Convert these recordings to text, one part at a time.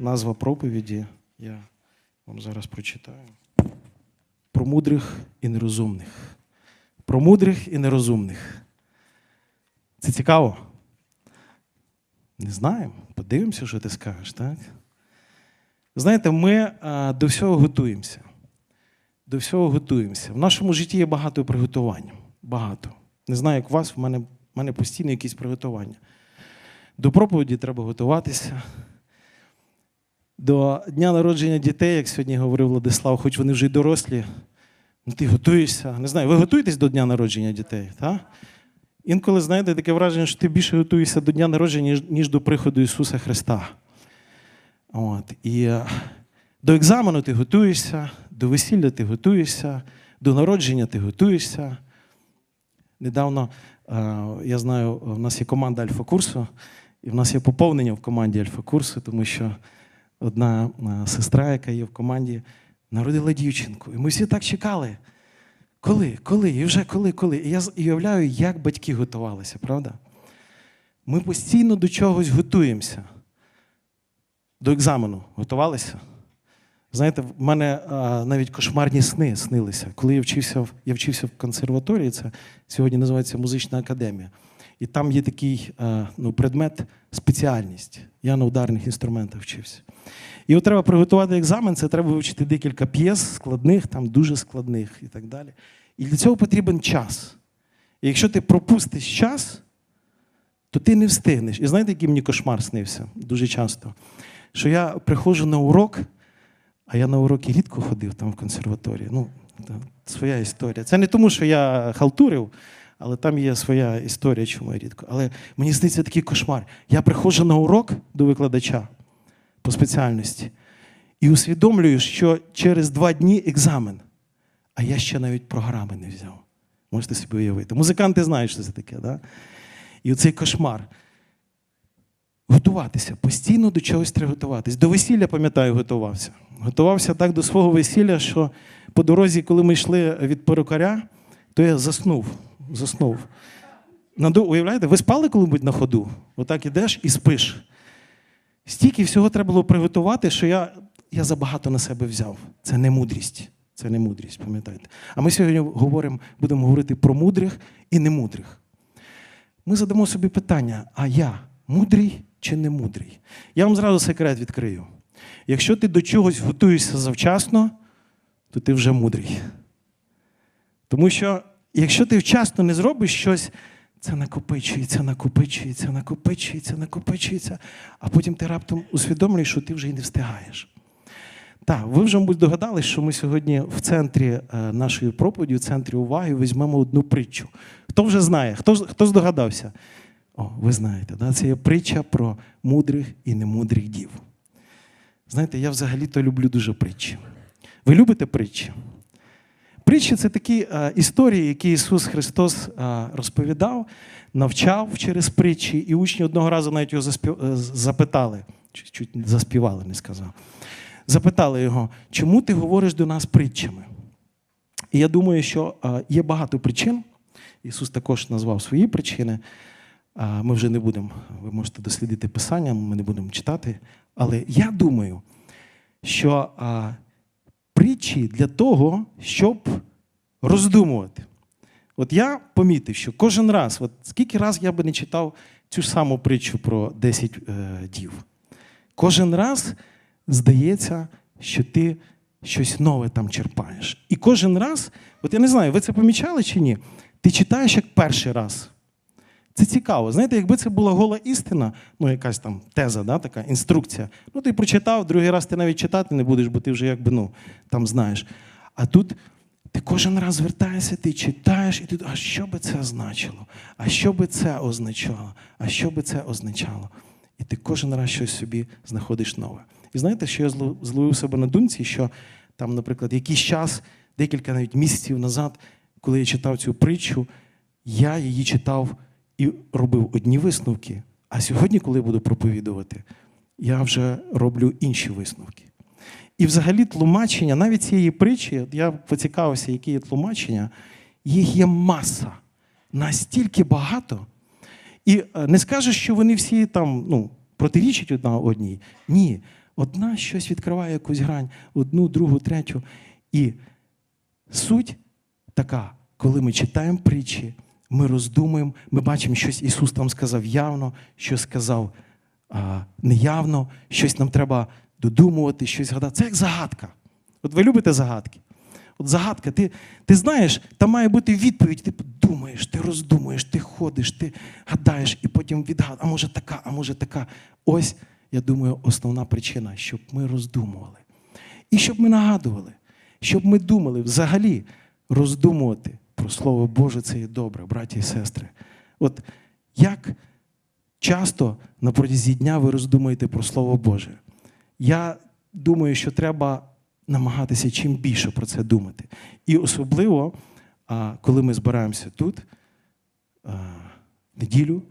назва проповіді. Я вам зараз прочитаю. Про мудрих і нерозумних. Про мудрих і нерозумних. Це цікаво? Не знаємо. Подивимося, що ти скажеш, так? Знаєте, ми а, до всього готуємося. До всього готуємося. В нашому житті є багато приготувань. Багато. Не знаю, як у вас, в мене, в мене постійно якісь приготування. До проповіді треба готуватися. До дня народження дітей, як сьогодні говорив Владислав, хоч вони вже й дорослі, ну ти готуєшся. Не знаю, ви готуєтесь до дня народження дітей? так? Інколи, знаєте, таке враження, що ти більше готуєшся до дня народження, ніж, до приходу Ісуса Христа. От. І е, до екзамену ти готуєшся, до весілля ти готуєшся, до народження ти готуєшся. Недавно, е, я знаю, в нас є команда Альфа-курсу, і в нас є поповнення в команді Альфа-курсу, тому що одна е, сестра, яка є в команді, народила дівчинку. І ми всі так чекали. Коли, коли, і вже коли, коли. І я уявляю, як батьки готувалися, правда? Ми постійно до чогось готуємося. До екзамену готувалися. Знаєте, в мене а, навіть кошмарні сни снилися. Коли я вчився, я вчився в консерваторії, це сьогодні називається музична академія. І там є такий ну, предмет спеціальність. Я на ударних інструментах вчився. І от треба приготувати екзамен, це треба вивчити декілька п'єс складних, там дуже складних і так далі. І для цього потрібен час. І якщо ти пропустиш час, то ти не встигнеш. І знаєте, який мені кошмар снився дуже часто? Що я приходжу на урок, а я на уроки рідко ходив там в консерваторії. Ну, своя історія. Це не тому, що я халтурив, але там є своя історія, чому я рідко. Але мені сниться такий кошмар. Я приходжу на урок до викладача по спеціальності і усвідомлюю, що через два дні екзамен, а я ще навіть програми не взяв. Можете собі уявити. Музиканти знають, що це таке, да? І оцей кошмар. Готуватися, постійно до чогось треба готуватись. До весілля, пам'ятаю, готувався. Готувався так до свого весілля, що по дорозі, коли ми йшли від перукаря, то я заснув. Заснув. На до- Уявляєте, ви спали коли-небудь на ходу? Отак ідеш і спиш. Стільки всього треба було приготувати, що я, я забагато на себе взяв. Це не мудрість. Це не мудрість, пам'ятаєте. А ми сьогодні говоримо, будемо говорити про мудрих і немудрих. Ми задамо собі питання: а я мудрий чи не мудрий? Я вам зразу секрет відкрию. Якщо ти до чогось готуєшся завчасно, то ти вже мудрий. Тому що якщо ти вчасно не зробиш щось, це накопичується, накопичується, накопичується, накопичується, а потім ти раптом усвідомлюєш, що ти вже й не встигаєш. Так, ви вже, мабуть, догадались, що ми сьогодні в центрі е, нашої проповіді, в центрі уваги, візьмемо одну притчу. Хто вже знає? Хто, хто здогадався? О, ви знаєте, да? це є притча про мудрих і немудрих дів. Знаєте, я взагалі-то люблю дуже притчі. Ви любите притчі? Притчі це такі е, історії, які Ісус Христос е, розповідав, навчав через притчі, і учні одного разу навіть його заспів... е, запитали, чуть, заспівали, не сказав. Запитали його, чому ти говориш до нас притчами? І я думаю, що є багато причин. Ісус також назвав свої причини. Ми вже не будемо, ви можете дослідити Писання, ми не будемо читати. Але я думаю, що притчі для того, щоб роздумувати. От я помітив, що кожен раз, от скільки раз я би не читав цю саму притчу про 10 е, дів, кожен раз здається, що ти щось нове там черпаєш. І кожен раз, от я не знаю, ви це помічали чи ні? Ти читаєш як перший раз. Це цікаво. Знаєте, якби це була гола істина, ну якась там теза, да, така інструкція. Ну, ти прочитав, другий раз ти навіть читати не будеш, бо ти вже якби ну, там знаєш. А тут ти кожен раз звертаєшся, ти читаєш, і ти а що би це означало? А що би це означало? А що би це означало? І ти кожен раз щось собі знаходиш нове. І знаєте, що я зловив себе на думці, що там, наприклад, якийсь час, декілька навіть місяців назад, коли я читав цю притчу, я її читав і робив одні висновки. А сьогодні, коли я буду проповідувати, я вже роблю інші висновки. І взагалі тлумачення, навіть цієї притчі, я поцікавився, які є тлумачення, їх є маса. Настільки багато. І е, не скажеш, що вони всі там ну, протирічать одна одній. Ні. одна щось відкриває якусь грань, одну, другу, третю. І суть така, коли ми читаємо притчі, ми роздумуємо, ми бачимо, щось Ісус там сказав явно, щось сказав а, неявно, щось нам треба додумувати, щось згадати. Це як загадка. От ви любите загадки? От загадка, ти, ти знаєш, там має бути відповідь. Ти думаєш, ти роздумуєш, ти ходиш, ти гадаєш, і потім відгадуєш, а може така, а може така. Ось, я думаю, основна причина, щоб ми роздумували. І щоб ми нагадували, щоб ми думали взагалі роздумувати про Слово Боже, це є добре, браті і сестри. От як часто на протязі дня ви роздумуєте про Слово Боже? Я думаю, що треба намагатися чим більше про це думати. І особливо, коли ми збираємося тут, в неділю,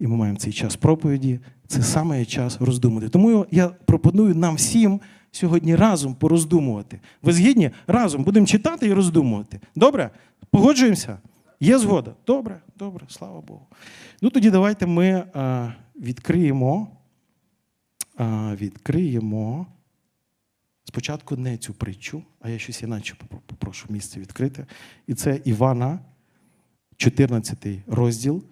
і ми маємо цей час проповіді, це саме час роздумувати. Тому я пропоную нам всім сьогодні разом пороздумувати. Ви згідні? Разом будемо читати і роздумувати. Добре? Погоджуємося? Є згода? Добре, добре, слава Богу. Ну тоді давайте ми а, відкриємо. А, відкриємо. Спочатку не цю притчу, а я щось іначе попрошу місце відкрити. І це Івана, 14 розділ,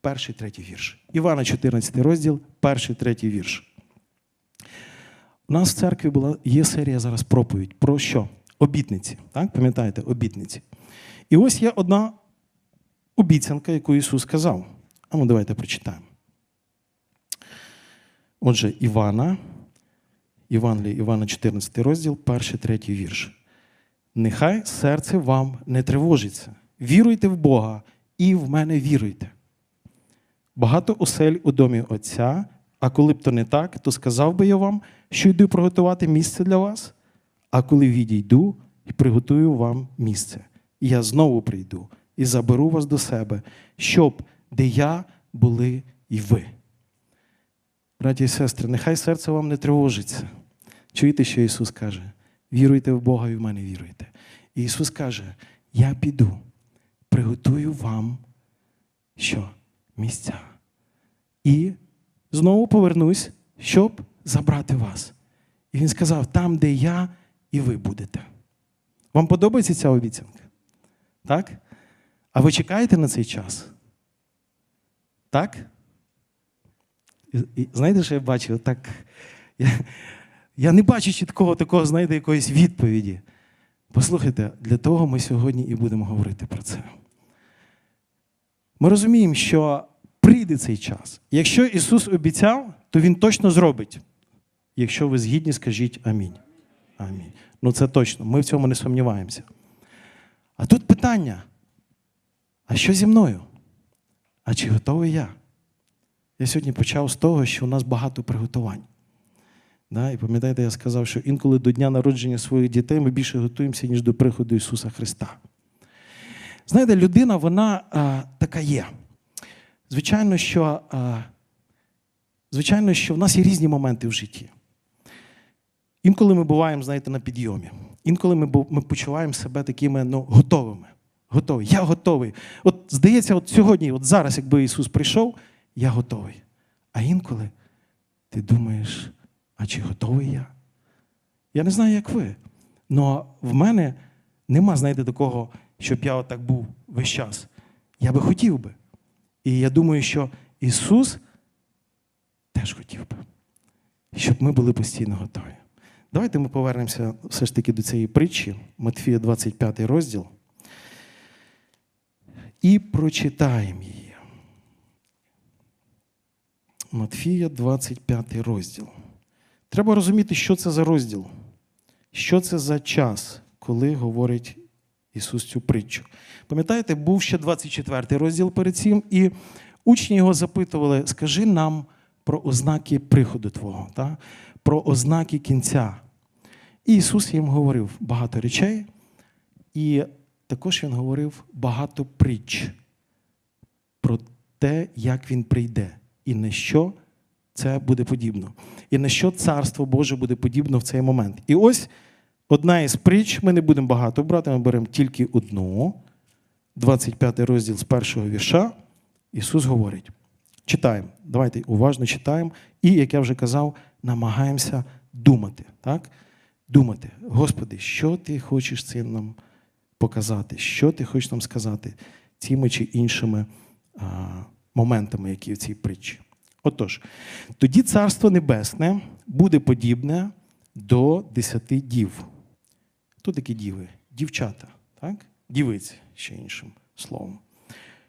перший, третій вірш. Івана, 14 розділ, перший, третій вірш. У нас в церкві була, є серія зараз проповідь. Про що? Обітниці. Так? Пам'ятаєте, обітниці. І ось є одна обіцянка, яку Ісус сказав. А ну давайте прочитаємо. Отже, Івана, Івангелія Івана, 14 розділ, перший, третій вірш. Нехай серце вам не тривожиться. Віруйте в Бога і в мене віруйте. Багато осель у домі Отця, а коли б то не так, то сказав би я вам, що йду приготувати місце для вас, а коли відійду і приготую вам місце. Я знову прийду і заберу вас до себе, щоб де я були і ви. Браті і сестри, нехай серце вам не тривожиться. Чуєте, що Ісус каже? Віруйте в Бога і в мене віруйте. І Ісус каже: Я піду, приготую вам що? Місця. І знову повернусь, щоб забрати вас. І Він сказав: там, де я, і ви будете. Вам подобається ця обіцянка? Так? А ви чекаєте на цей час? Так? І, знаєте, що я бачив? Так, я, я не бачу чіткого такого, знаєте, якоїсь відповіді. Послухайте, для того ми сьогодні і будемо говорити про це. Ми розуміємо, що прийде цей час. Якщо Ісус обіцяв, то Він точно зробить. Якщо ви згідні, скажіть амінь. Амінь. Ну це точно, ми в цьому не сумніваємося. А тут питання: а що зі мною? А чи готовий я? Я сьогодні почав з того, що у нас багато приготувань. Да? І пам'ятаєте, я сказав, що інколи до дня народження своїх дітей ми більше готуємося, ніж до приходу Ісуса Христа. Знаєте, людина, вона а, така є. Звичайно, що звичайно, що в нас є різні моменти в житті. Інколи ми буваємо, знаєте, на підйомі. Інколи ми ми почуваємо себе такими ну, готовими. Готовий. Я готовий. От здається, от сьогодні, от зараз, якби Ісус прийшов, я готовий. А інколи ти думаєш, а чи готовий я? Я не знаю, як ви. Але в мене нема, знаєте, такого, щоб я отак був весь час. Я би хотів би. І я думаю, що Ісус теж хотів би, щоб ми були постійно готові. Давайте ми повернемося все ж таки до цієї притчі, Матфія 25 розділ, і прочитаємо її. Матфія 25 розділ. Треба розуміти, що це за розділ, що це за час, коли говорить Ісус цю притчу. Пам'ятаєте, був ще 24 розділ перед цим, і учні його запитували: скажи нам про ознаки приходу Твого, та? про ознаки кінця. І Ісус їм говорив багато речей, і також Він говорив багато притч про те, як Він прийде, і на що це буде подібно. І на що Царство Боже буде подібно в цей момент. І ось одна із притч, ми не будемо багато брати, ми беремо тільки одну, 25 розділ з першого вірша. Ісус говорить. Читаємо. Давайте уважно читаємо. І, як я вже казав, намагаємося думати. Так? Думати, Господи, що ти хочеш цим нам показати, що ти хочеш нам сказати цими чи іншими а, моментами, які в цій притчі. Отож, тоді Царство Небесне буде подібне до десяти дів. Хто такі діви? Дівчата, так? Дівиці, ще іншим словом.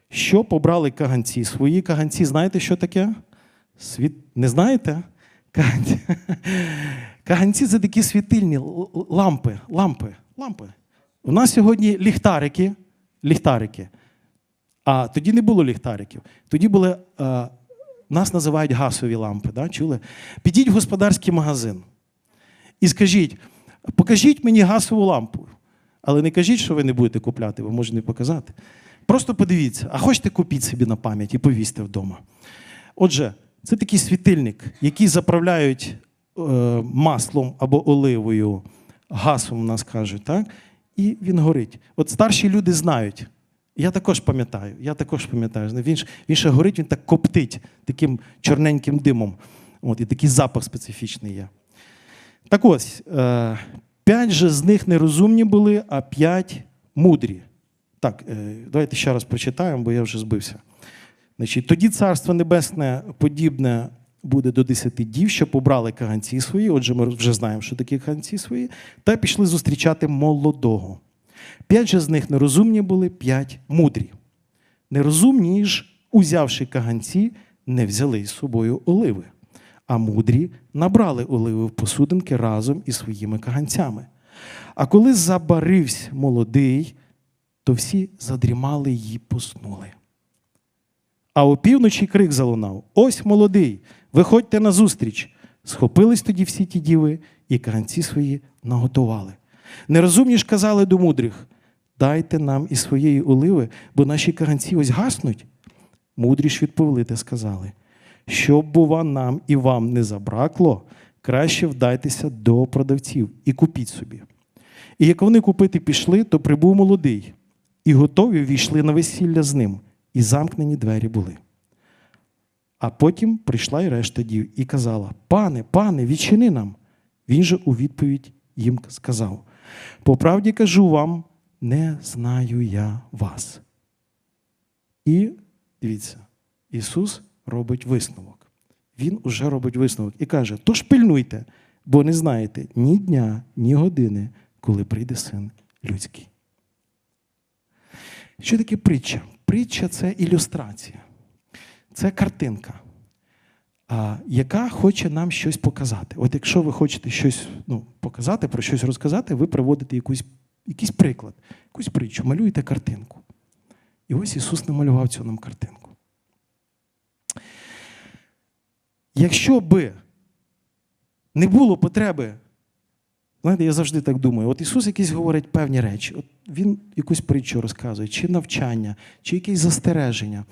Що побрали каганці свої? Каганці, знаєте, що таке? Світ... Не знаєте? Каганці. Каганці це такі світильні лампи. лампи, лампи. У нас сьогодні ліхтарики. ліхтарики. А тоді не було ліхтариків. Тоді були, е, нас називають гасові лампи. Да? Чули? Підіть в господарський магазин і скажіть, покажіть мені гасову лампу. Але не кажіть, що ви не будете купляти, ви можете не показати. Просто подивіться, а хочете купіть собі на пам'ять і повісьте вдома. Отже, це такий світильник, який заправляють е, маслом або оливою, гасом у нас кажуть, так? і він горить. От старші люди знають. Я також пам'ятаю, я також пам'ятаю. Він, він ще горить, він так коптить таким чорненьким димом. От, і такий запах специфічний є. Так ось, е, п'ять же з них нерозумні були, а п'ять мудрі. Так, е, давайте ще раз прочитаємо, бо я вже збився. Значить, тоді царство небесне подібне буде до десяти дів, що побрали каганці свої. Отже, ми вже знаємо, що такі каганці свої, та пішли зустрічати молодого. П'ять же з них нерозумні були, п'ять мудрі. Нерозумні ж, узявши каганці, не взяли з собою оливи, а мудрі набрали оливи в посудинки разом із своїми каганцями. А коли забарився молодий, то всі задрімали й поснули. А опівночі крик залунав: Ось молодий, виходьте на зустріч. Схопились тоді всі ті діви і каганці свої наготували. Нерозумні ж казали до мудрих: дайте нам із своєї оливи, бо наші каганці ось гаснуть. Мудрі ж відповіли та сказали: щоб, бува, нам і вам не забракло, краще вдайтеся до продавців і купіть собі. І як вони купити пішли, то прибув молодий, і готові війшли на весілля з ним, і замкнені двері були. А потім прийшла й решта дів і казала: Пане, пане, відчини нам. Він же у відповідь їм сказав: По правді кажу вам, не знаю я вас. І дивіться, Ісус робить висновок. Він уже робить висновок і каже: тож пильнуйте, бо не знаєте ні дня, ні години, коли прийде син людський. Що таке притча? Притча це ілюстрація, це картинка, яка хоче нам щось показати. От якщо ви хочете щось ну, показати, про щось розказати, ви приводите якусь, якийсь приклад, якусь притчу, малюєте картинку. І ось Ісус намалював цю нам картинку. Якщо би не було потреби, знаєте, я завжди так думаю, от Ісус якісь говорить певні речі, от Він якусь притчу розказує, чи навчання, чи якесь застереження.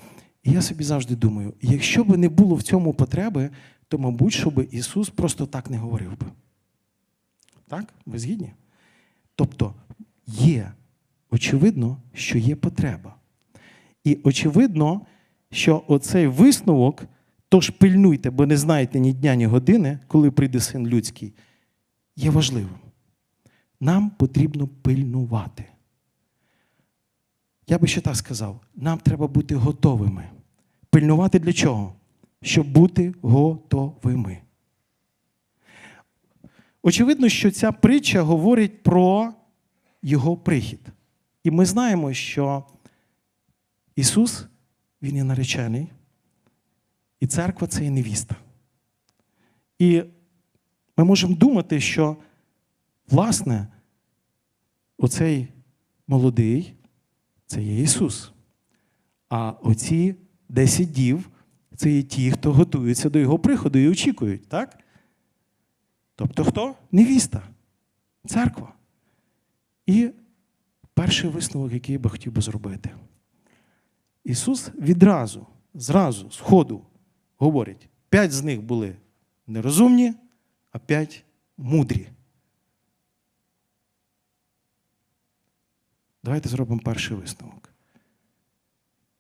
І я собі завжди думаю, якщо би не було в цьому потреби, то, мабуть, що би Ісус просто так не говорив би. Так? Ви згідні? Тобто є, очевидно, що є потреба. І очевидно, що оцей висновок, тож пильнуйте, бо не знаєте ні дня, ні години, коли прийде син людський, є важливим. Нам потрібно пильнувати. Я би ще так сказав: нам треба бути готовими. Пильнувати для чого? Щоб бути готовими. Очевидно, що ця притча говорить про його прихід. І ми знаємо, що Ісус, Він є наречений, і церква це є невіста. І ми можемо думати, що, власне, оцей молодий це є Ісус. А оці 10 дів це є ті, хто готуються до Його приходу і очікують, так? Тобто хто? Невіста, церква. І перший висновок, який я би хотів би зробити. Ісус відразу, зразу, з ходу говорить: п'ять з них були нерозумні, а п'ять мудрі. Давайте зробимо перший висновок.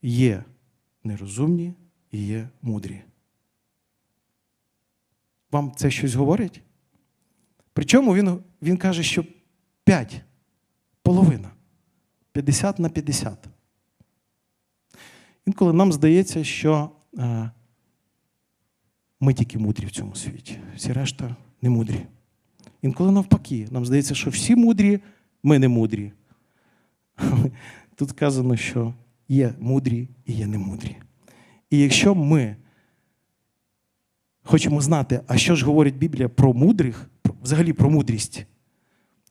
Є нерозумні і є мудрі. Вам це щось говорить? Причому він, він каже, що 5, половина. 50 на 50. Інколи нам здається, що е, ми тільки мудрі в цьому світі, всі решта не мудрі. Інколи навпаки, нам здається, що всі мудрі, ми не мудрі. Тут сказано, що є мудрі і є немудрі. І якщо ми хочемо знати, а що ж говорить Біблія про мудрих, взагалі про мудрість,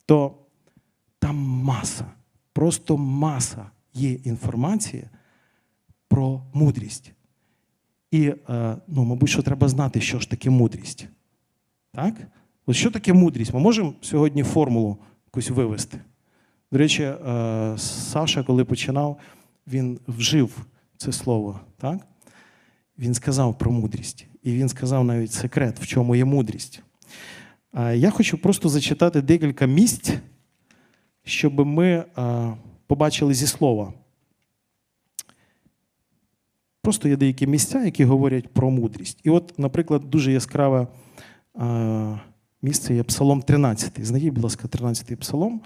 то там маса, просто маса є інформації про мудрість. І, е, ну, мабуть, що треба знати, що ж таке мудрість. Так? От що таке мудрість? Ми можемо сьогодні формулу якусь вивести. До речі, е, Саша, коли починав, він вжив це слово. Так? Він сказав про мудрість. І він сказав навіть секрет, в чому є мудрість. Я хочу просто зачитати декілька місць, щоб ми е, побачили зі слова. Просто є деякі місця, які говорять про мудрість. І от, наприклад, дуже яскраве місце є Псалом 13. Знайдіть, будь ласка, 13-й псалом.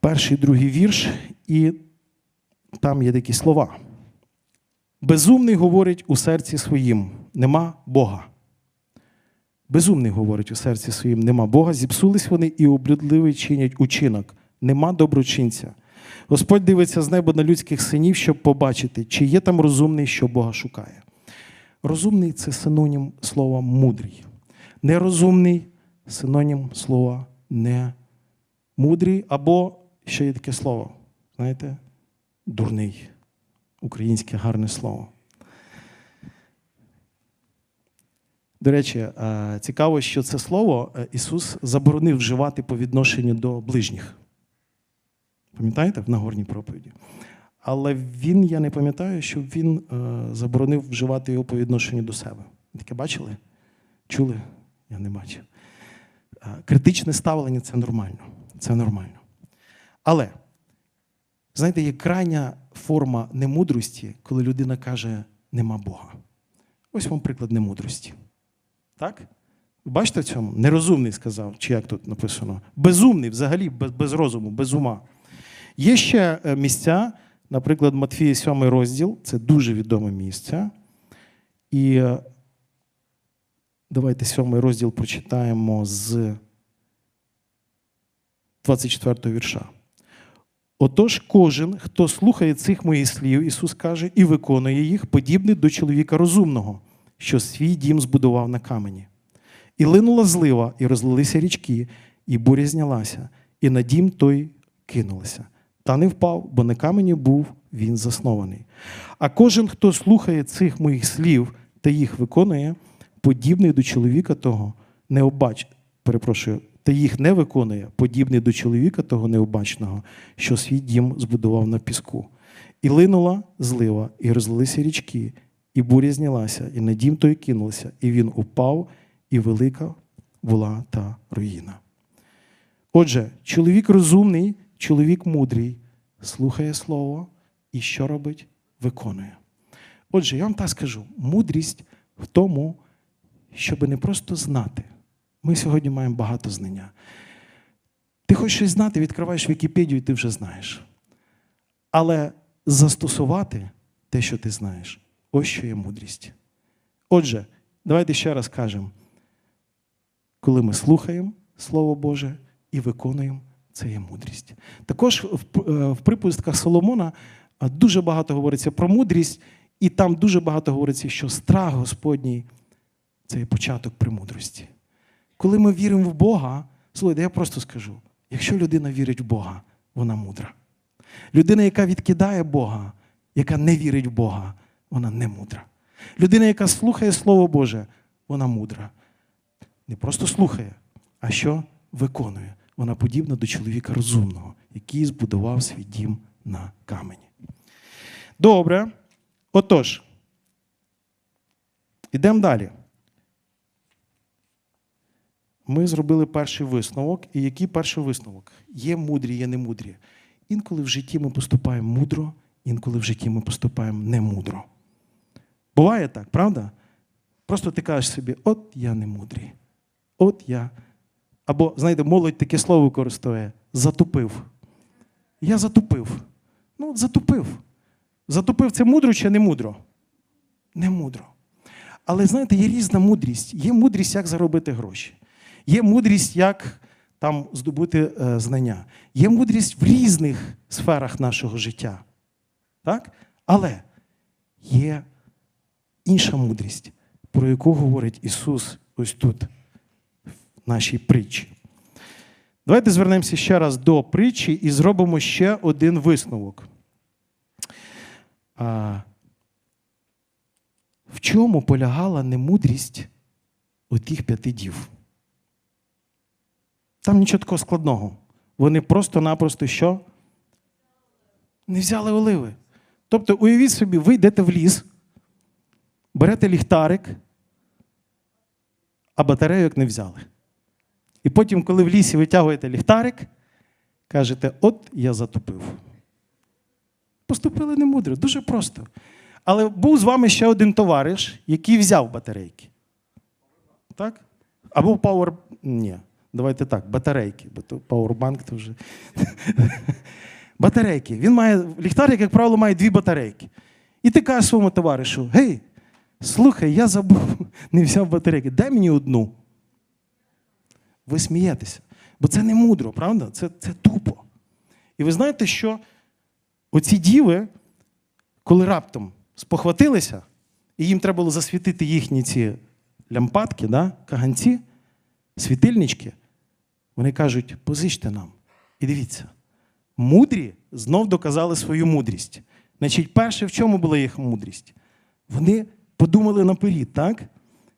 Перший, другий вірш, і там є такі слова. Безумний говорить у серці своїм, нема Бога. Безумний говорить у серці своїм, нема Бога. Зіпсулись вони і облюдливий чинять учинок, нема доброчинця. Господь дивиться з неба на людських синів, щоб побачити, чи є там розумний, що Бога шукає. Розумний це синонім слова мудрий. Нерозумний синонім слова не мудрий, або ще є таке слово, знаєте, дурний. Українське гарне слово. До речі, е, цікаво, що це слово е, Ісус заборонив вживати по відношенню до ближніх. Пам'ятаєте, в Нагорній проповіді? Але він, я не пам'ятаю, щоб він е, заборонив вживати його по відношенню до себе. Таке бачили? Чули? Я не бачив. Е, Критичне ставлення це нормально. Це нормально. Але, знаєте, є крайня форма немудрості, коли людина каже, нема Бога. Ось вам приклад немудрості. Так? Бачите в цьому? Нерозумний сказав, чи як тут написано? Безумний, взагалі, без, без розуму, без ума. Є ще е, місця, наприклад, Матфія 7 розділ, це дуже відоме місце. І е, давайте 7 розділ прочитаємо з 24 вірша. Отож, кожен, хто слухає цих моїх слів, Ісус каже, і виконує їх, подібний до чоловіка розумного, що свій дім збудував на камені. І линула злива, і розлилися річки, і буря знялася, і на дім той кинулися. Та не впав, бо на камені був він заснований. А кожен, хто слухає цих моїх слів та їх виконує, подібний до чоловіка того необач... перепрошую, та їх не виконує, подібний до чоловіка того необачного, що свій дім збудував на піску. І линула злива, і розлилися річки, і буря знялася, і на дім той кинулся, і він упав, і велика була та руїна. Отже, чоловік розумний, чоловік мудрий, слухає слово і що робить? Виконує. Отже, я вам так скажу: мудрість в тому, щоб не просто знати. Ми сьогодні маємо багато знання. Ти хочеш щось знати, відкриваєш Вікіпедію, і ти вже знаєш. Але застосувати те, що ти знаєш, ось що є мудрість. Отже, давайте ще раз кажемо, коли ми слухаємо Слово Боже і виконуємо, це є мудрість. Також в, е, припустках Соломона е, дуже багато говориться про мудрість, і там дуже багато говориться, що страх Господній це є початок премудрості. Коли ми віримо в Бога, слухайте, я просто скажу: якщо людина вірить в Бога, вона мудра. Людина, яка відкидає Бога, яка не вірить в Бога, вона не мудра. Людина, яка слухає Слово Боже, вона мудра. Не просто слухає, а що виконує. Вона подібна до чоловіка розумного, який збудував свій дім на камені. Добре. Отож, ідемо далі. Ми зробили перший висновок. І який перший висновок? Є мудрі, є немудрі. Інколи в житті ми поступаємо мудро, інколи в житті ми поступаємо немудро. Буває так, правда? Просто ти кажеш собі, от я не мудрий, от я Або, знаєте, молодь таке слово використовує затупив. Я затупив. Ну, затупив. Затупив це мудро чи не мудро? Не мудро. Але знаєте, є різна мудрість. Є мудрість, як заробити гроші. Є мудрість, як там здобути е, знання. Є мудрість в різних сферах нашого життя. Так? Але є інша мудрість, про яку говорить Ісус ось тут, нашій притчі. Давайте звернемося ще раз до притчі і зробимо ще один висновок. В чому полягала немудрість у тих п'яти дів? Там нічого такого складного. Вони просто-напросто що? Не взяли оливи. Тобто, уявіть собі, ви йдете в ліс, берете ліхтарик, а батарейок не взяли. І потім, коли в лісі витягуєте ліхтарик, кажете, от я затопив. Поступили немудро, дуже просто. Але був з вами ще один товариш, який взяв батарейки. Так? Або Power. Ні, давайте так, батарейки, бо то Powerbank то вже. батарейки. Він має, ліхтарик, як правило, має дві батарейки. І ти кажеш своєму товаришу: гей, слухай, я забув, не взяв батарейки, дай мені одну. Ви смієтеся. Бо це не мудро, правда? Це, це тупо. І ви знаєте, що оці діви, коли раптом спохватилися, і їм треба було засвітити їхні ці лямпадки, да, каганці, світильнички, вони кажуть, позичте нам. І дивіться, мудрі знов доказали свою мудрість. Значить, перше, в чому була їх мудрість? Вони подумали наперед, так?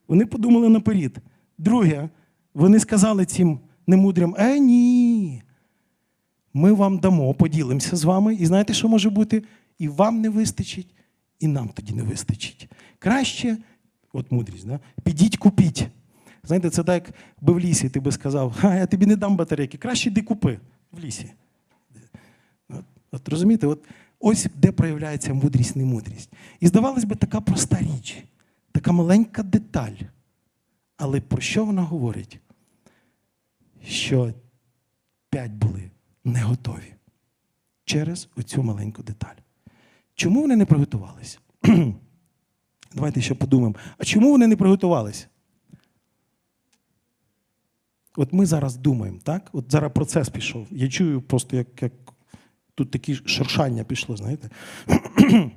Вони подумали наперед. Друге, вони сказали цим немудрим: е, ні. Ми вам дамо, поділимося з вами. І знаєте, що може бути? І вам не вистачить, і нам тоді не вистачить. Краще, от мудрість, да? підіть купіть. Знаєте, це так, би в лісі ти би сказав, а я тобі не дам батарейки, краще йди купи в лісі. От, от розумієте, от ось де проявляється мудрість, немудрість. І здавалось би, така проста річ, така маленька деталь. Але про що вона говорить? Що п'ять були не готові через оцю маленьку деталь. Чому вони не приготувалися? Давайте ще подумаємо. А чому вони не приготувалися? От ми зараз думаємо, так? От зараз процес пішов. Я чую просто, як, як тут такі шершання пішло, знаєте.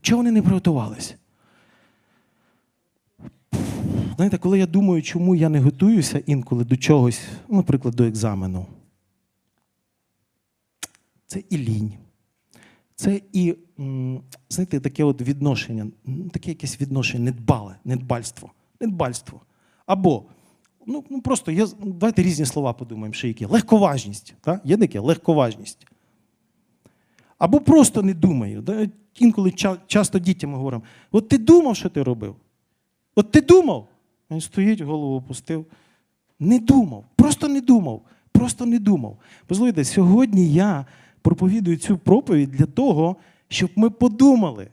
Чого вони не приготувалися? Знаєте, коли я думаю, чому я не готуюся інколи до чогось, наприклад, до екзамену, це і лінь. Це і, знаєте, таке от відношення, таке якесь відношення недбале, недбальство. Недбальство. Або, ну, ну просто є, давайте різні слова подумаємо, ще які. Легковажність. Так? Є таке легковажність. Або просто не думаю. Да? Інколи ча- часто дітям говоримо: от ти думав, що ти робив? От ти думав? Він стоїть, голову опустив. Не думав, просто не думав, просто не думав. Послухайте, сьогодні я проповідую цю проповідь для того, щоб ми подумали.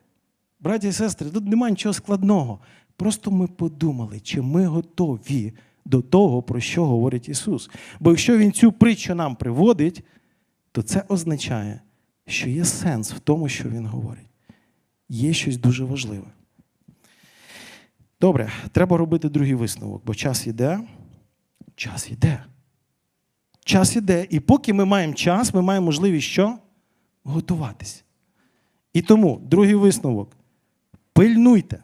Браті і сестри, тут немає нічого складного. Просто ми подумали, чи ми готові до того, про що говорить Ісус. Бо якщо Він цю притчу нам приводить, то це означає, що є сенс в тому, що Він говорить. Є щось дуже важливе. Добре, треба робити другий висновок, бо час іде. Час іде. Час іде. І поки ми маємо час, ми маємо можливість що? Готуватись. І тому другий висновок. Пильнуйте.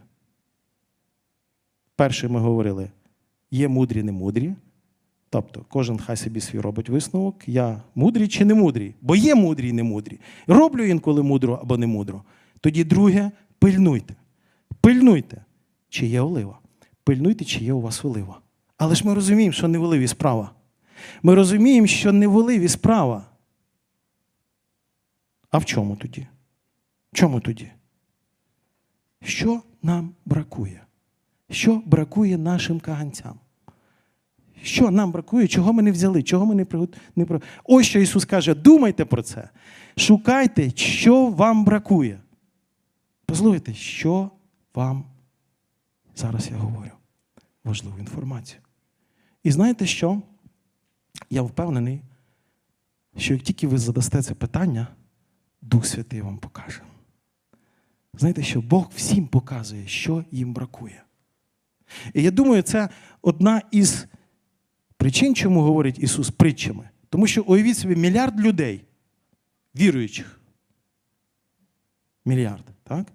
Перший ми говорили, є мудрі, не мудрі. Тобто, кожен хай собі свій робить висновок. Я мудрий чи не мудрий? Бо є мудрі і не мудрі. Роблю інколи мудро або не мудро. Тоді друге, пильнуйте. Пильнуйте, чи є олива. Пильнуйте, чи є у вас олива. Але ж ми розуміємо, що не в оливі справа. Ми розуміємо, що не в оливі справа. А в чому тоді? В чому тоді? Що нам бракує? Що бракує нашим каганцям? Що нам бракує, чого ми не взяли, чого ми не пригот... не про. Ось що Ісус каже: думайте про це. Шукайте, що вам бракує. Послухайте, що вам зараз я говорю важливу інформацію. І знаєте що? Я впевнений, що як тільки ви задасте це питання, Дух Святий вам покаже. Знаєте, що Бог всім показує, що їм бракує. І я думаю, це одна із причин, чому говорить Ісус притчами. Тому що уявіть собі мільярд людей, віруючих. Мільярд, так?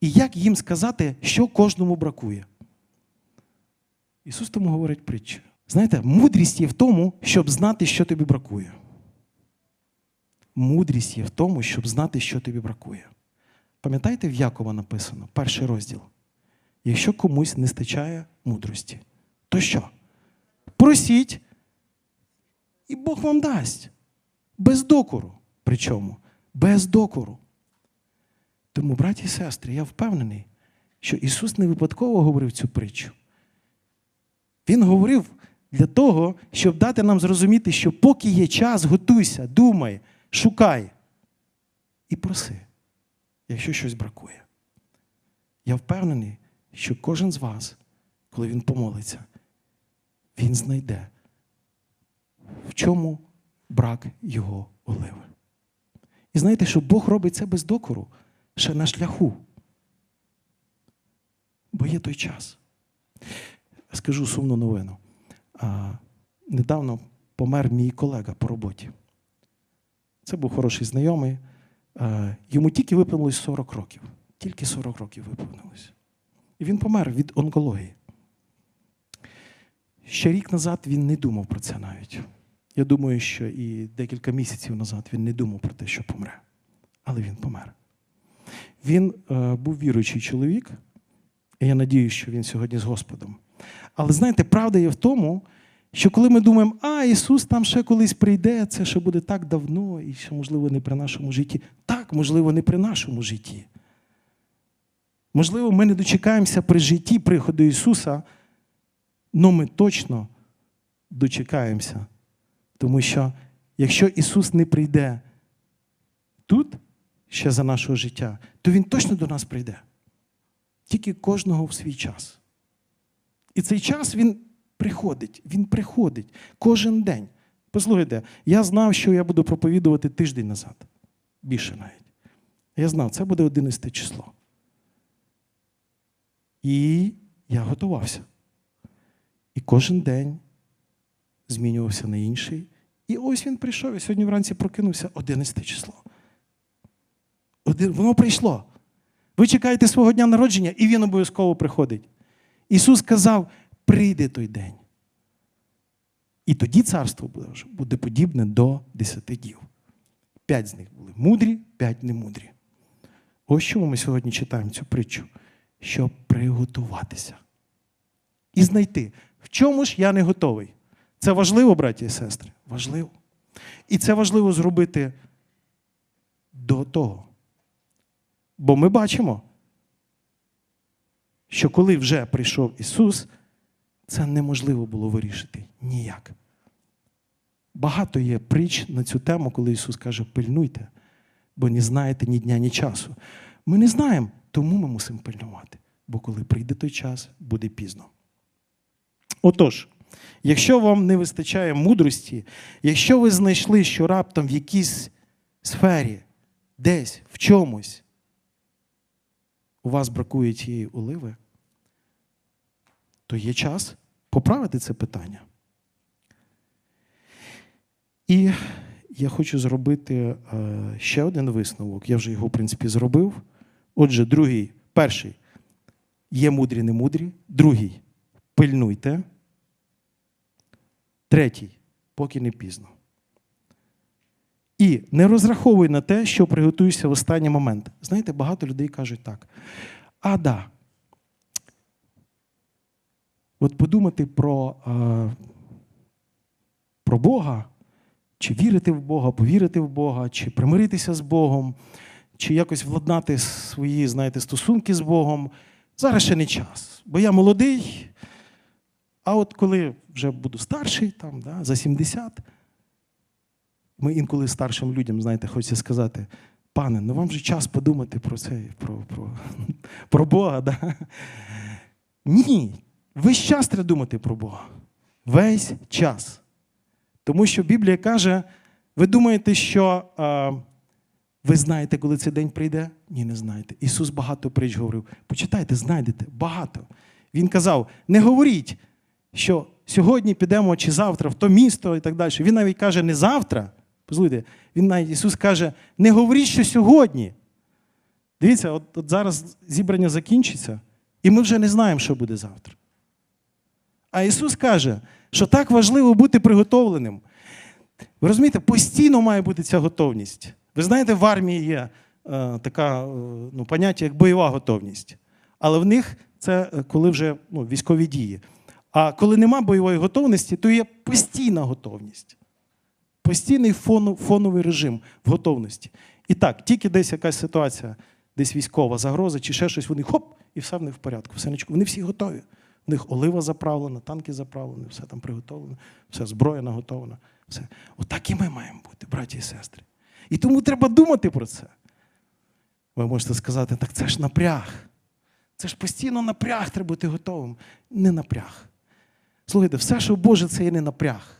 І як їм сказати, що кожному бракує? Ісус тому говорить притчу. Знаєте, мудрість є в тому, щоб знати, що тобі бракує. Мудрість є в тому, щоб знати, що тобі бракує. Пам'ятаєте, в Якова написано, перший розділ. Якщо комусь не стачає мудрості, то що? Просіть, і Бог вам дасть. Без докору. Причому без докору. Тому, браті і сестри, я впевнений, що Ісус не випадково говорив цю притчу. Він говорив для того, щоб дати нам зрозуміти, що поки є час, готуйся, думай, шукай і проси, якщо щось бракує. Я впевнений, що кожен з вас, коли він помолиться, він знайде, в чому брак його оливи. І знаєте, що Бог робить це без докору, ще на шляху. Бо є той час. Скажу сумну новину. А, Недавно помер мій колега по роботі. Це був хороший знайомий. А, Йому тільки виповнилось 40 років. Тільки 40 років виповнилось. І він помер від онкології. Ще рік назад він не думав про це навіть. Я думаю, що і декілька місяців назад він не думав про те, що помре. Але він помер. Він е, був віруючий чоловік, і я надію, що він сьогодні з Господом. Але знаєте, правда є в тому, що коли ми думаємо, а Ісус там ще колись прийде, це ще буде так давно, і ще, можливо, не при нашому житті. Так, можливо, не при нашому житті. Можливо, ми не дочекаємося при житті приходу Ісуса, але ми точно дочекаємося. Тому що якщо Ісус не прийде тут, ще за нашого життя, то Він точно до нас прийде. Тільки кожного в свій час. І цей час він приходить, він приходить кожен день. Послухайте, я знав, що я буду проповідувати тиждень назад. Більше навіть. Я знав, це буде 11 число. І я готувався. І кожен день змінювався на інший. І ось він прийшов, і сьогодні вранці прокинувся 11 число. Воно прийшло. Ви чекаєте свого дня народження, і він обов'язково приходить. Ісус сказав: прийде той день. І тоді царство буде подібне до десяти дів. П'ять з них були мудрі, п'ять немудрі. Ось чому ми сьогодні читаємо цю притчу, щоб приготуватися. І знайти, в чому ж я не готовий. Це важливо, браті і сестри? Важливо. І це важливо зробити до того. Бо ми бачимо, що коли вже прийшов Ісус, це неможливо було вирішити ніяк. Багато є притч на цю тему, коли Ісус каже, пильнуйте, бо не знаєте ні дня, ні часу. Ми не знаємо, тому ми мусимо пильнувати. Бо коли прийде той час, буде пізно. Отож, якщо вам не вистачає мудрості, якщо ви знайшли, що раптом в якійсь сфері, десь, в чомусь, у вас бракує цієї оливи, то є час поправити це питання. І я хочу зробити е, ще один висновок. Я вже його, в принципі, зробив. Отже, другий, перший є мудрі, не мудрі. Другий пильнуйте. Третій, поки не пізно. І не розраховуй на те, що приготуєшся в останній момент. Знаєте, багато людей кажуть так. А да. От подумати про, е, про Бога, чи вірити в Бога, повірити в Бога, чи примиритися з Богом, чи якось владнати свої, знаєте, стосунки з Богом. Зараз ще не час. Бо я молодий. А от коли вже буду старший, там, да, за 70, ми інколи старшим людям, знаєте, хочеться сказати, пане, ну вам же час подумати про це, про про, про Бога. Да? Ні, весь час треба думати про Бога. Весь час. Тому що Біблія каже: ви думаєте, що е, ви знаєте, коли цей день прийде? Ні, не знаєте. Ісус багато притч говорив. Почитайте, знайдете, багато. Він казав: не говоріть, що сьогодні підемо чи завтра в то місто і так далі. Він навіть каже, не завтра. Послухайте, він навіть Ісус каже, не говоріть, що сьогодні. Дивіться, от, от зараз зібрання закінчиться, і ми вже не знаємо, що буде завтра. А Ісус каже, що так важливо бути приготовленим. Ви розумієте, постійно має бути ця готовність. Ви знаєте, в армії є е, така е, ну, поняття, як бойова готовність. Але в них це е, коли вже ну, військові дії. А коли нема бойової готовності, то є постійна готовність. Постійний фоновий режим в готовності. І так, тільки десь якась ситуація, десь військова загроза чи ще щось, вони хоп, і все в них в порядку. Все. Вони всі готові. У них олива заправлена, танки заправлені, все там приготовлено, все зброя наготовлена. Все. Отак і ми маємо бути, браті і сестри. І тому треба думати про це. Ви можете сказати, так це ж напряг. Це ж постійно напряг, треба бути готовим. Не напряг. Слухайте, все, що Боже, це є не напряг.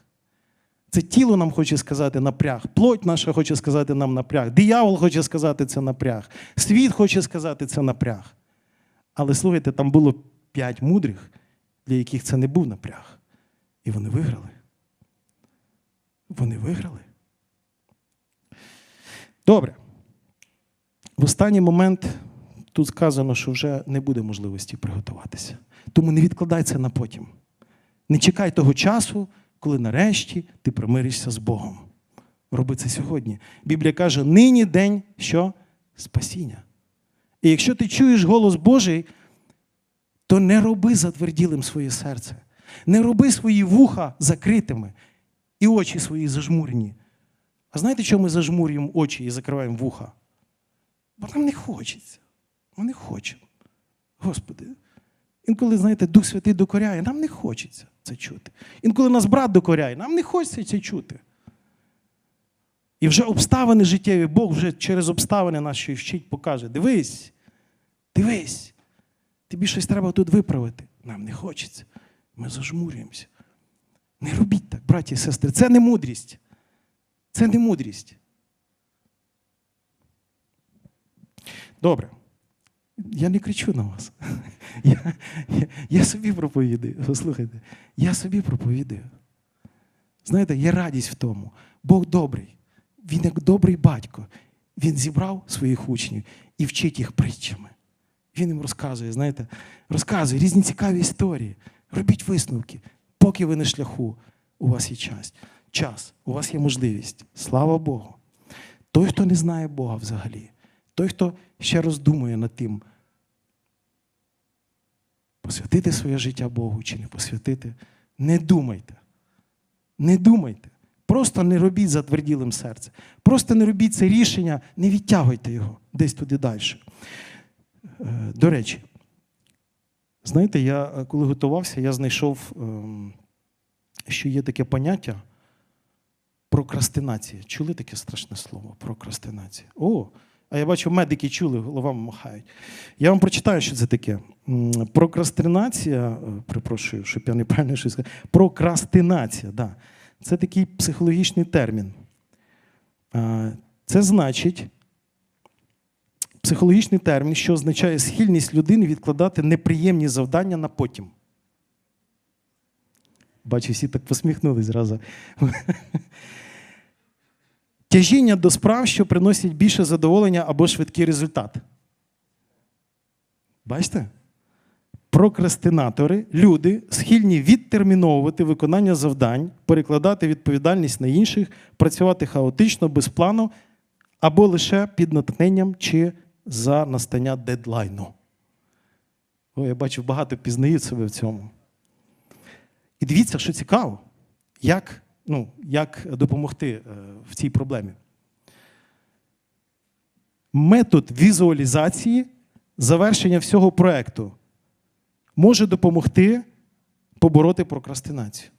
Це тіло нам хоче сказати напряг, плоть наша хоче сказати нам напряг, диявол хоче сказати це напряг, світ хоче сказати це напряг. Але слухайте, там було п'ять мудрих, для яких це не був напряг. І вони виграли. Вони виграли. Добре. В останній момент тут сказано, що вже не буде можливості приготуватися. Тому не відкладай це на потім. Не чекай того часу, коли нарешті ти примиришся з Богом. Роби це сьогодні. Біблія каже: нині день що? Спасіння. І якщо ти чуєш голос Божий, то не роби затверділим своє серце. Не роби свої вуха закритими і очі свої зажмурені. А знаєте, чому ми зажмурюємо очі і закриваємо вуха? Бо нам не хочеться. Ми не хочемо. Господи. Інколи, знаєте, Дух Святий докоряє, нам не хочеться це чути. Інколи нас брат докоряє, нам не хочеться це чути. І вже обставини життєві, Бог вже через обставини що вчить, покаже: дивись, дивись, тобі щось треба тут виправити. Нам не хочеться. Ми зажмурюємося. Не робіть так, браті і сестри, це не мудрість. Це не мудрість. Добре. Я не кричу на вас. Я, я, я собі проповідаю. Послухайте, я собі проповідаю. Знаєте, є радість в тому. Бог добрий. Він як добрий батько. Він зібрав своїх учнів і вчить їх притчами. Він їм розказує, знаєте, розказує різні цікаві історії. Робіть висновки, поки ви на шляху, у вас є час. Час, у вас є можливість. Слава Богу. Той, хто не знає Бога взагалі, той, хто ще роздумує над тим, посвятити своє життя Богу чи не посвятити, не думайте. Не думайте. Просто не робіть затверділим серце. Просто не робіть це рішення, не відтягуйте його десь туди далі. Е, До речі, знаєте, я е, коли готувався, я знайшов, ем, що є таке поняття прокрастинація. Чули таке страшне слово? Прокрастинація. О, а я бачу, медики чули, головами махають. Я вам прочитаю, що це таке. Прокрастинація, е, припрошую, щоб я неправильно щось сказав. Прокрастинація, да. Це такий психологічний термін. Е, Це значить психологічний термін, що означає схильність людини відкладати неприємні завдання на потім. Бачу, всі так посміхнулись зразу. Тяжіння до справ, що приносять більше задоволення або швидкий результат. Бачите? Прокрастинатори, люди, схильні відтерміновувати виконання завдань, перекладати відповідальність на інших, працювати хаотично, без плану, або лише під натхненням чи за настання дедлайну. О, я бачу, багато пізнають себе в цьому. І дивіться, що цікаво, як, ну, як допомогти е, в цій проблемі. Метод візуалізації завершення всього проєкту може допомогти побороти прокрастинацію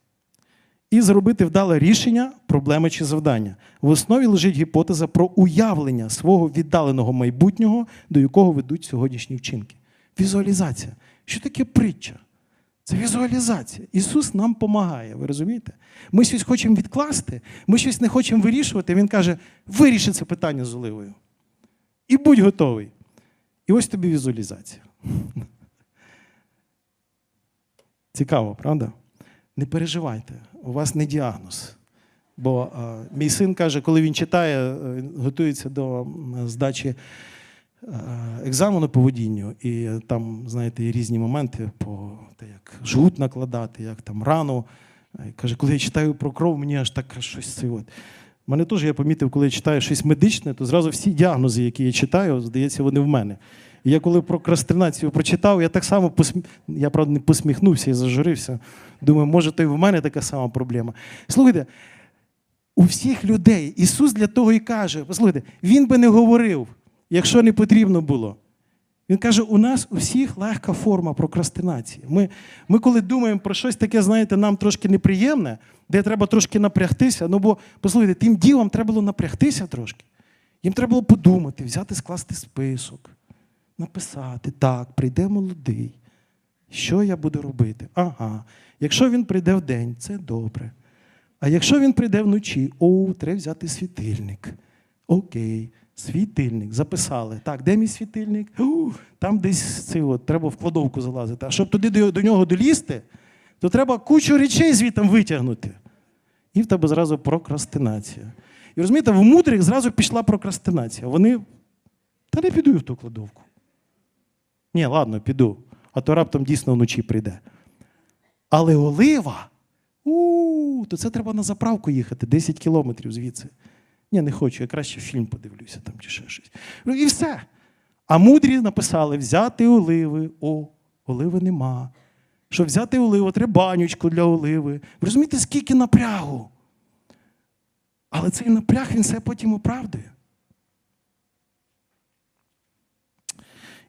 і зробити вдале рішення проблеми чи завдання. В основі лежить гіпотеза про уявлення свого віддаленого майбутнього, до якого ведуть сьогоднішні вчинки. Візуалізація. Що таке притча? Це візуалізація. Ісус нам допомагає, ви розумієте? Ми щось хочемо відкласти, ми щось не хочемо вирішувати. Він каже: виріши це питання з оливою. І будь готовий. І ось тобі візуалізація. Цікаво, правда? Не переживайте, у вас не діагноз. Бо е, мій син каже, коли він читає, е, він готується до здачі екзамену по водінню, і там, знаєте, є різні моменти, по те, як жгут накладати, як там рану. Е, Каже, коли я читаю про кров, мені аж так щось це. От. Мене теж я помітив, коли я читаю щось медичне, то зразу всі діагнози, які я читаю, здається, вони в мене. І я коли про прокрастинацію прочитав, я так само посмі... я правда не посміхнувся і зажурився. Думаю, може, то й в мене така сама проблема. Слухайте, у всіх людей Ісус для того і каже: послухайте, Він би не говорив, якщо не потрібно було. Він каже, у нас у всіх легка форма прокрастинації. Ми, ми коли думаємо про щось таке, знаєте, нам трошки неприємне, де треба трошки напрягтися. Ну бо, послухайте, тим ділом треба було напрягтися трошки. Їм треба було подумати, взяти, скласти список, написати, так, прийде молодий. Що я буду робити? Ага. Якщо він прийде в день, це добре. А якщо він прийде вночі, о, треба взяти світильник. Окей, світильник. Записали. Так, де мій світильник? У, там десь цей от, треба в кладовку залазити. А щоб туди до, до нього долізти, то треба кучу речей звідти витягнути. І в тебе зразу прокрастинація. І розумієте, в мудрих зразу пішла прокрастинація. Вони. Та не піду я в ту кладовку. Ні, ладно, піду. А то раптом дійсно вночі прийде. Але олива. У, то це треба на заправку їхати 10 кілометрів звідси. Ні, не хочу, я краще фільм подивлюся там чи ще щось. Ну і все. А мудрі написали: взяти оливи. О, оливи нема. Щоб взяти оливу, треба банючку для оливи. Ви розумієте, скільки напрягу? Але цей напряг він все потім оправдує.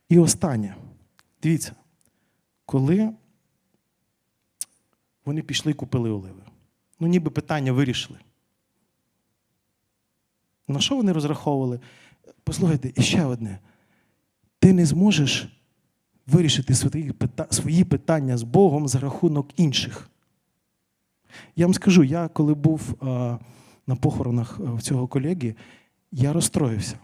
І останнє. Дивіться, коли вони пішли і купили оливи. Ну, ніби питання вирішили. На що вони розраховували? Послухайте, і ще одне. Ти не зможеш вирішити свої, пита... свої питання з Богом за рахунок інших. Я вам скажу, я коли був на похоронах а, в цього колеги, я розстроївся.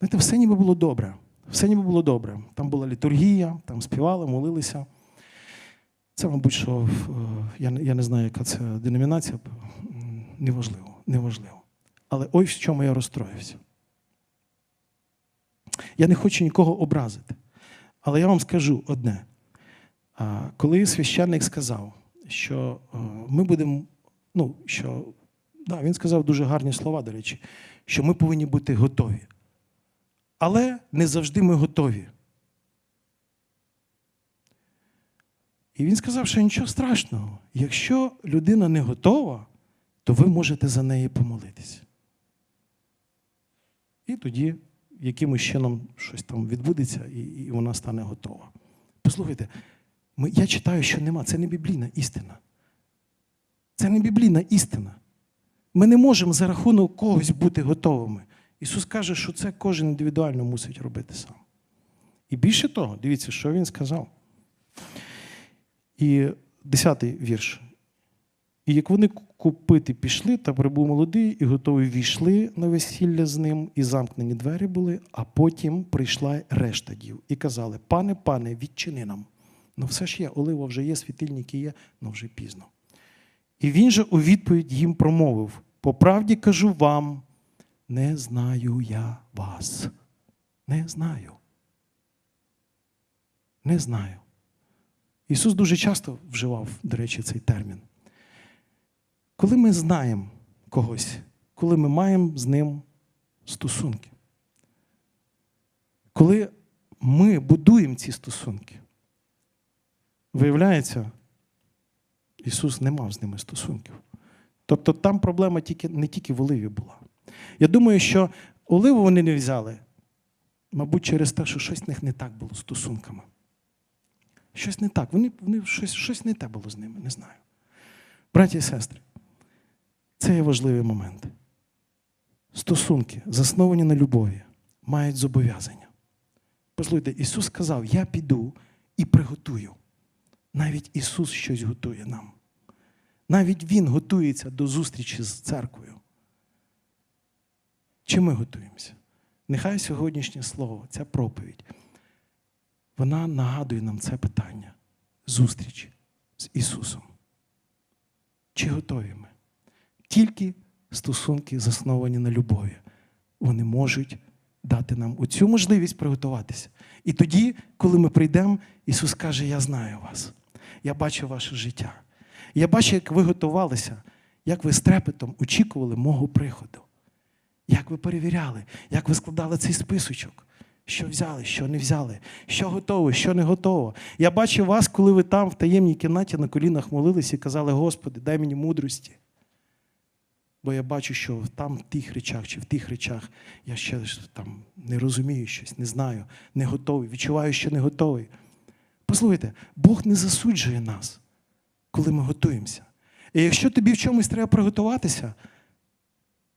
Знаєте, все ніби було добре. Все ніби було добре. Там була літургія, там співали, молилися. Це, мабуть, що е, я не знаю, яка це деномінація. Неважливо, неважливо. Але ось в чому я розстроївся. Я не хочу нікого образити. Але я вам скажу одне. Коли священник сказав, що е, ми будемо, ну, що, да, він сказав дуже гарні слова, до речі, що ми повинні бути готові. Але не завжди ми готові. І він сказав, що нічого страшного. Якщо людина не готова, то ви можете за неї помолитися. І тоді якимось чином щось там відбудеться, і, і вона стане готова. Послухайте, ми, я читаю, що нема. Це не біблійна істина. Це не біблійна істина. Ми не можемо за рахунок когось бути готовими. Ісус каже, що це кожен індивідуально мусить робити сам. І більше того, дивіться, що він сказав. І десятий вірш. І як вони купити пішли, та прибув молодий, і готові війшли на весілля з ним, і замкнені двері були, а потім прийшла решта дів. І казали: Пане, пане, відчини нам. Ну все ж є, олива вже є, світильники є, але вже пізно. І він же у відповідь їм промовив: по правді кажу вам, не знаю я вас. Не знаю. Не знаю. Ісус дуже часто вживав, до речі, цей термін. Коли ми знаємо когось, коли ми маємо з ним стосунки, коли ми будуємо ці стосунки, виявляється, Ісус не мав з ними стосунків. Тобто там проблема тільки, не тільки в оливі була. Я думаю, що оливу вони не взяли, мабуть, через те, що щось в них не так було з стосунками. Щось не так. Вони, вони щось, щось не те було з ними, не знаю. Браті і сестри, це є важливий момент. Стосунки, засновані на любові, мають зобов'язання. Послухайте, Ісус сказав: Я піду і приготую. Навіть Ісус щось готує нам. Навіть Він готується до зустрічі з церквою. Чи ми готуємося? Нехай сьогоднішнє слово, ця проповідь, вона нагадує нам це питання зустріч з Ісусом. Чи готові ми? Тільки стосунки, засновані на любові, вони можуть дати нам оцю можливість приготуватися. І тоді, коли ми прийдемо, Ісус каже: Я знаю вас, я бачу ваше життя. Я бачу, як ви готувалися, як ви з трепетом очікували мого приходу. Як ви перевіряли, як ви складали цей списочок, що взяли, що не взяли, що готово, що не готово. Я бачу вас, коли ви там в таємній кімнаті на колінах молились і казали, Господи, дай мені мудрості. Бо я бачу, що там в тих речах чи в тих речах я ще там не розумію щось, не знаю, не готовий, відчуваю, що не готовий. Послухайте, Бог не засуджує нас, коли ми готуємося. І якщо тобі в чомусь треба приготуватися,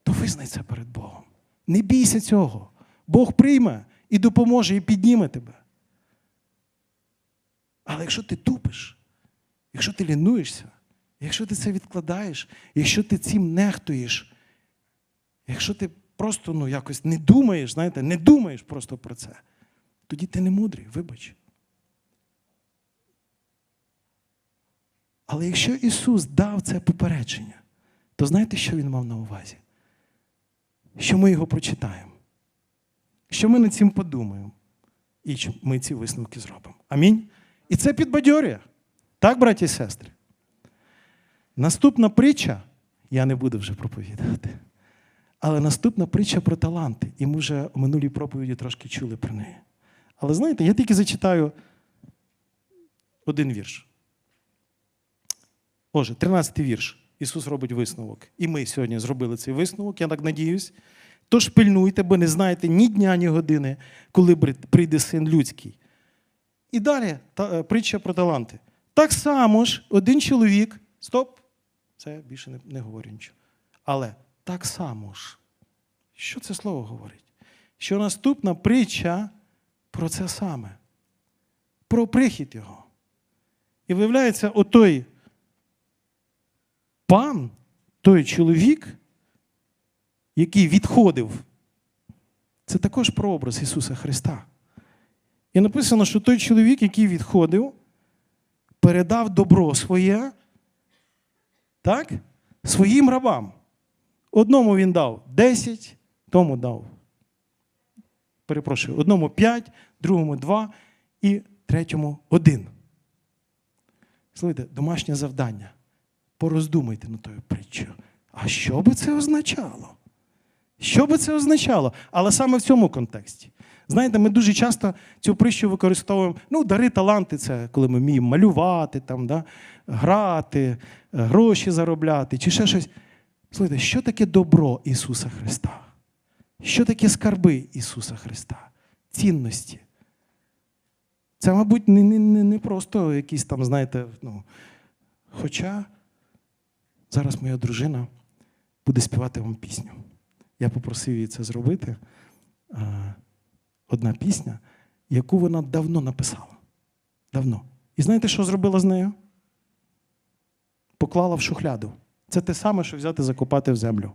то визнай це перед Богом. Не бійся цього. Бог прийме і допоможе, і підніме тебе. Але якщо ти тупиш, якщо ти лінуєшся, якщо ти це відкладаєш, якщо ти цим нехтуєш, якщо ти просто ну, якось не думаєш, знаєте, не думаєш просто про це, тоді ти не мудрий, вибач. Але якщо Ісус дав це попередження, то знаєте, що Він мав на увазі? Що ми його прочитаємо, що ми над цим подумаємо, і ми ці висновки зробимо. Амінь. І це підбадьорює. Так, браті і сестри? Наступна притча, я не буду вже проповідати, але наступна притча про таланти. І ми вже у минулій проповіді трошки чули про неї. Але знаєте, я тільки зачитаю один вірш. Отже, 13-й вірш. Ісус робить висновок. І ми сьогодні зробили цей висновок, я так надіюсь. Тож пильнуйте, бо не знаєте ні дня, ні години, коли прийде син людський. І далі та, притча про таланти. Так само ж один чоловік. Стоп! Це більше не, не говорю нічого. Але так само ж. Що це слово говорить? Що наступна притча про це саме, про прихід його. І виявляється, отой пан, той чоловік, який відходив, це також прообраз Ісуса Христа. І написано, що той чоловік, який відходив, передав добро своє так, своїм рабам. Одному він дав 10, тому дав. Перепрошую, одному 5, другому 2 і третьому 1. Слухайте, домашнє завдання пороздумайте над тою притчею. А що би це означало? Що би це означало? Але саме в цьому контексті. Знаєте, ми дуже часто цю притчу використовуємо. Ну, дари таланти це коли ми вміємо малювати, там, да, грати, гроші заробляти чи ще щось. Слухайте, що таке добро Ісуса Христа? Що таке скарби Ісуса Христа? Цінності? Це, мабуть, не не, не просто якісь там, знаєте, ну, хоча. Зараз моя дружина буде співати вам пісню. Я попросив її це зробити. Одна пісня, яку вона давно написала. Давно. І знаєте, що зробила з нею? Поклала в шухляду. Це те саме, що взяти, закопати в землю.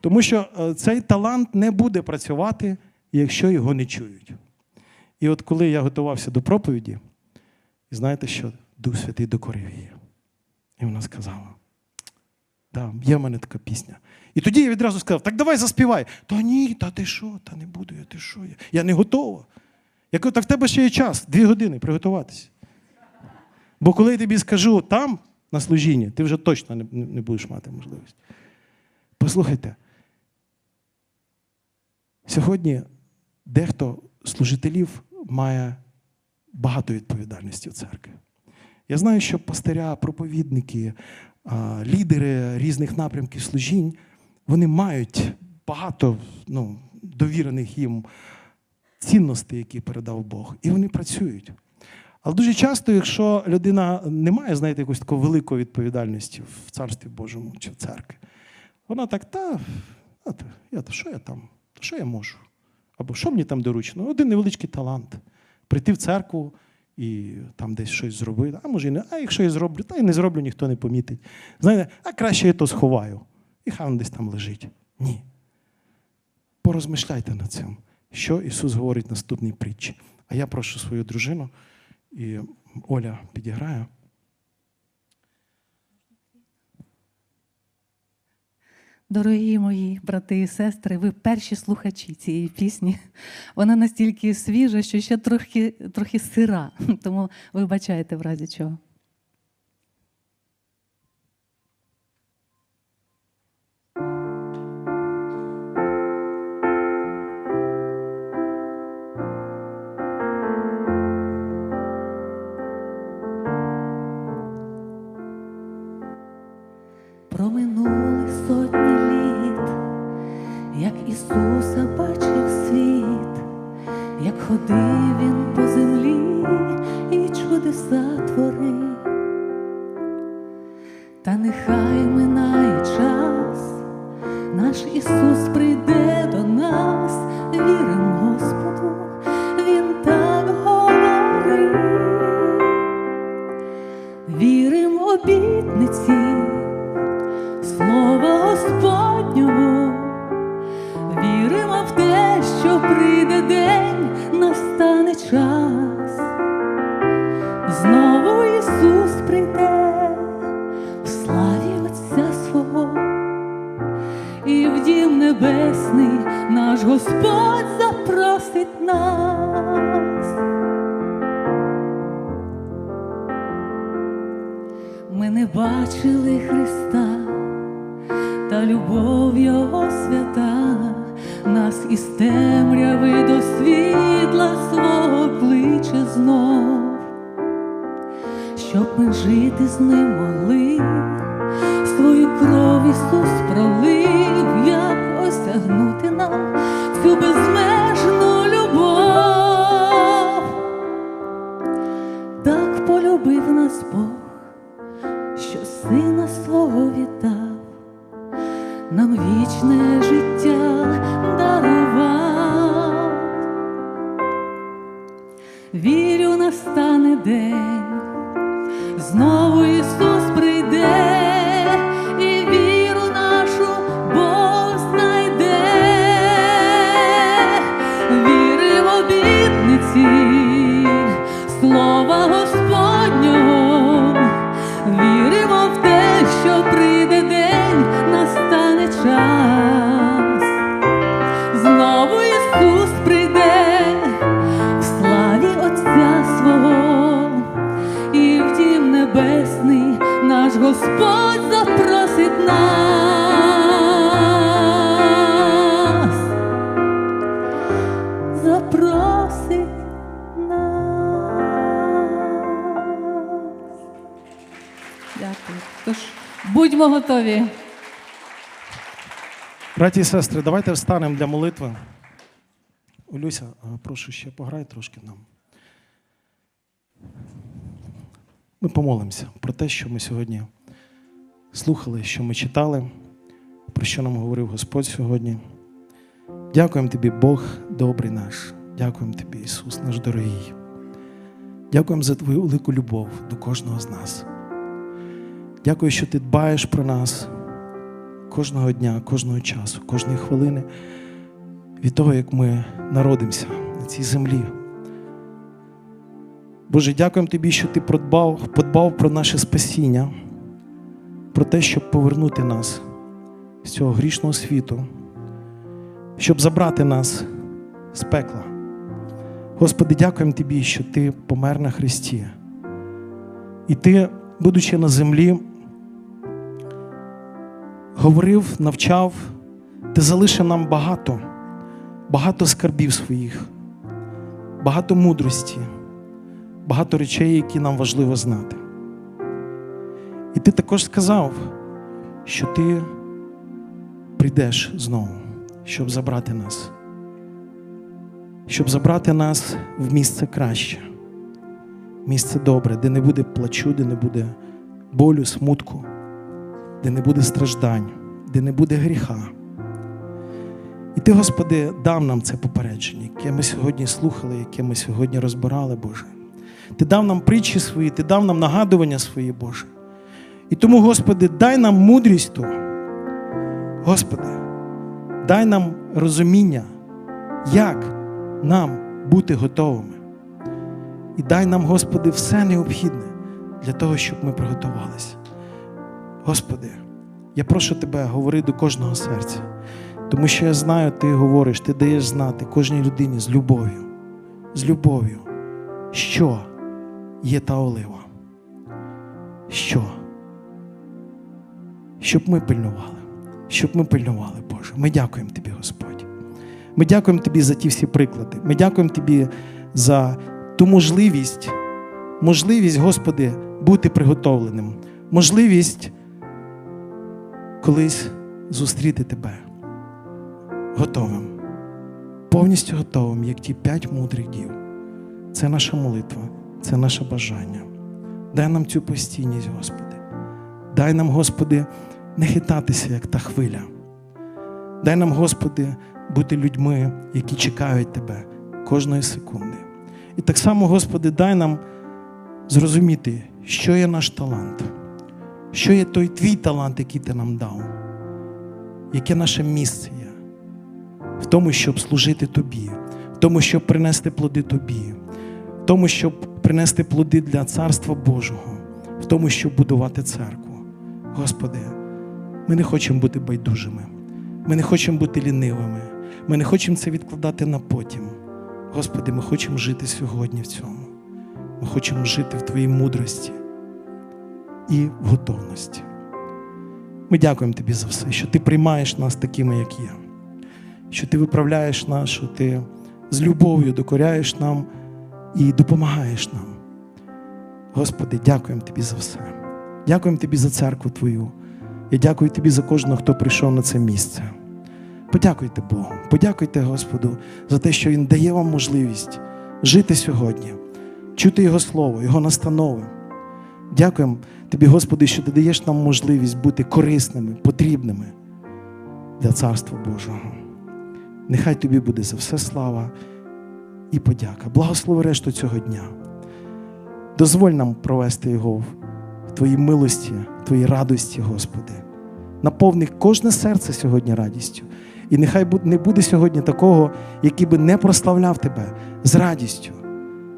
Тому що е, цей талант не буде працювати, якщо його не чують. І от коли я готувався до проповіді, знаєте, що Дух Святий докорив її. І вона сказала: Да, Є в мене така пісня. І тоді я відразу сказав: так давай заспівай. Та ні, та ти що, та не буду я, ти що? Я Я не готова. Я кажу, так в тебе ще є час, дві години приготуватися. Бо коли я тобі скажу там, на служінні, ти вже точно не, не будеш мати можливість. Послухайте, сьогодні дехто служителів має багато відповідальності в церкві. Я знаю, що пастиря, проповідники, лідери різних напрямків служінь, вони мають багато ну, довірених їм цінностей, які передав Бог, і вони працюють. Але дуже часто, якщо людина не має, знаєте, якоїсь такої великої відповідальності в Царстві Божому чи в церкві, вона так, та, я, що я там, що я можу? Або що мені там доручено? Один невеличкий талант. Прийти в церкву і там десь щось зробити. А може, і не, а якщо я зроблю, та й не зроблю, ніхто не помітить. Знаєте, а краще я то сховаю. І хай він десь там лежить. Ні. Порозмишляйте над цим, що Ісус говорить в наступній притчі. А я прошу свою дружину, і Оля підіграє. Дорогі мої брати і сестри, ви перші слухачі цієї пісні. Вона настільки свіжа, що ще трохи, трохи сира, тому вибачайте в разі чого. Ходив він по землі і чудеса творив. Та нехай минає час, наш Ісус прийде до нас, вірим Господу, Він так говорив, вірим обітниці. Темряви до світла свого кличе знов, щоб ми жити з ним могли, свою кров Ісус пролив, як осягнути нам цю безмежну любов. Так полюбив нас Бог будьмо готові. Браті і сестри, давайте встанемо для молитви. Олюся, прошу ще пограй трошки нам. Ми помолимося про те, що ми сьогодні слухали, що ми читали, про що нам говорив Господь сьогодні. Дякуємо тобі, Бог добрий наш. Дякуємо тобі, Ісус, наш дорогий. Дякуємо за твою велику любов до кожного з нас. Дякую, що ти дбаєш про нас кожного дня, кожного часу, кожної хвилини від того, як ми народимося на цій землі. Боже, дякуємо Тобі, що Ти подбав, подбав про наше спасіння, про те, щоб повернути нас з цього грішного світу, щоб забрати нас з пекла. Господи, дякуємо Тобі, що Ти помер на Христі. І Ти, будучи на землі, говорив, навчав, Ти залишив нам багато, багато скарбів своїх, багато мудрості, багато речей, які нам важливо знати. І ти також сказав, що ти прийдеш знову, щоб забрати нас, щоб забрати нас в місце краще, місце добре, де не буде плачу, де не буде болю, смутку, де не буде страждань, де не буде гріха. І ти, Господи, дав нам це попередження, яке ми сьогодні слухали, яке ми сьогодні розбирали, Боже. Ти дав нам притчі свої, Ти дав нам нагадування свої, Боже. І тому, Господи, дай нам мудрість ту. Господи, дай нам розуміння, як нам бути готовими. І дай нам, Господи, все необхідне для того, щоб ми приготувалися. Господи, я прошу Тебе, говори до кожного серця, тому що я знаю, Ти говориш, Ти даєш знати кожній людині з любов'ю, з любов'ю, що є та олива. Що? Щоб ми пильнували, щоб ми пильнували, Боже. Ми дякуємо Тобі, Господь. Ми дякуємо Тобі за ті всі приклади. Ми дякуємо Тобі за ту можливість, можливість, Господи, бути приготовленим, можливість колись зустріти Тебе готовим, повністю готовим, як ті п'ять мудрих дів. Це наша молитва, це наше бажання. Дай нам цю постійність, Господи. Дай нам, Господи, не хитатися, як та хвиля. Дай нам, Господи, бути людьми, які чекають Тебе кожної секунди. І так само, Господи, дай нам зрозуміти, що є наш талант, що є той твій талант, який ти нам дав, яке наше місце є в тому, щоб служити Тобі, в тому, щоб принести плоди Тобі, в тому, щоб принести плоди для Царства Божого, в тому, щоб будувати церкву. Господи, ми не хочемо бути байдужими, ми не хочемо бути лінивими, ми не хочемо це відкладати на потім. Господи, ми хочемо жити сьогодні в цьому. Ми хочемо жити в Твоїй мудрості і в готовності. Ми дякуємо Тобі за все, що Ти приймаєш нас такими, як є, що Ти виправляєш нас, що Ти з любов'ю докоряєш нам і допомагаєш нам. Господи, дякуємо Тобі за все. Дякуємо Тобі за церкву Твою. Я дякую Тобі за кожного, хто прийшов на це місце. Подякуйте Богу, подякуйте Господу за те, що Він дає вам можливість жити сьогодні, чути Його Слово, Його настанови. Дякуємо Тобі, Господи, що ти даєш нам можливість бути корисними, потрібними для Царства Божого. Нехай тобі буде за все слава і подяка. Благослови решту цього дня. Дозволь нам провести його в Твоїй милості, в Твоїй радості, Господи. Наповни кожне серце сьогодні радістю. І нехай не буде сьогодні такого, який би не прославляв Тебе з радістю.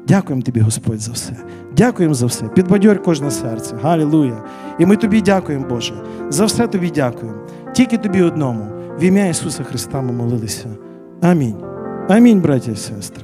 Дякуємо Тобі, Господь, за все. Дякуємо за все. Підбадьорь кожне серце. Галілуя. І ми Тобі дякуємо, Боже. За все Тобі дякуємо. Тільки Тобі одному. В ім'я Ісуса Христа ми молилися. Амінь. Амінь, браті і сестри.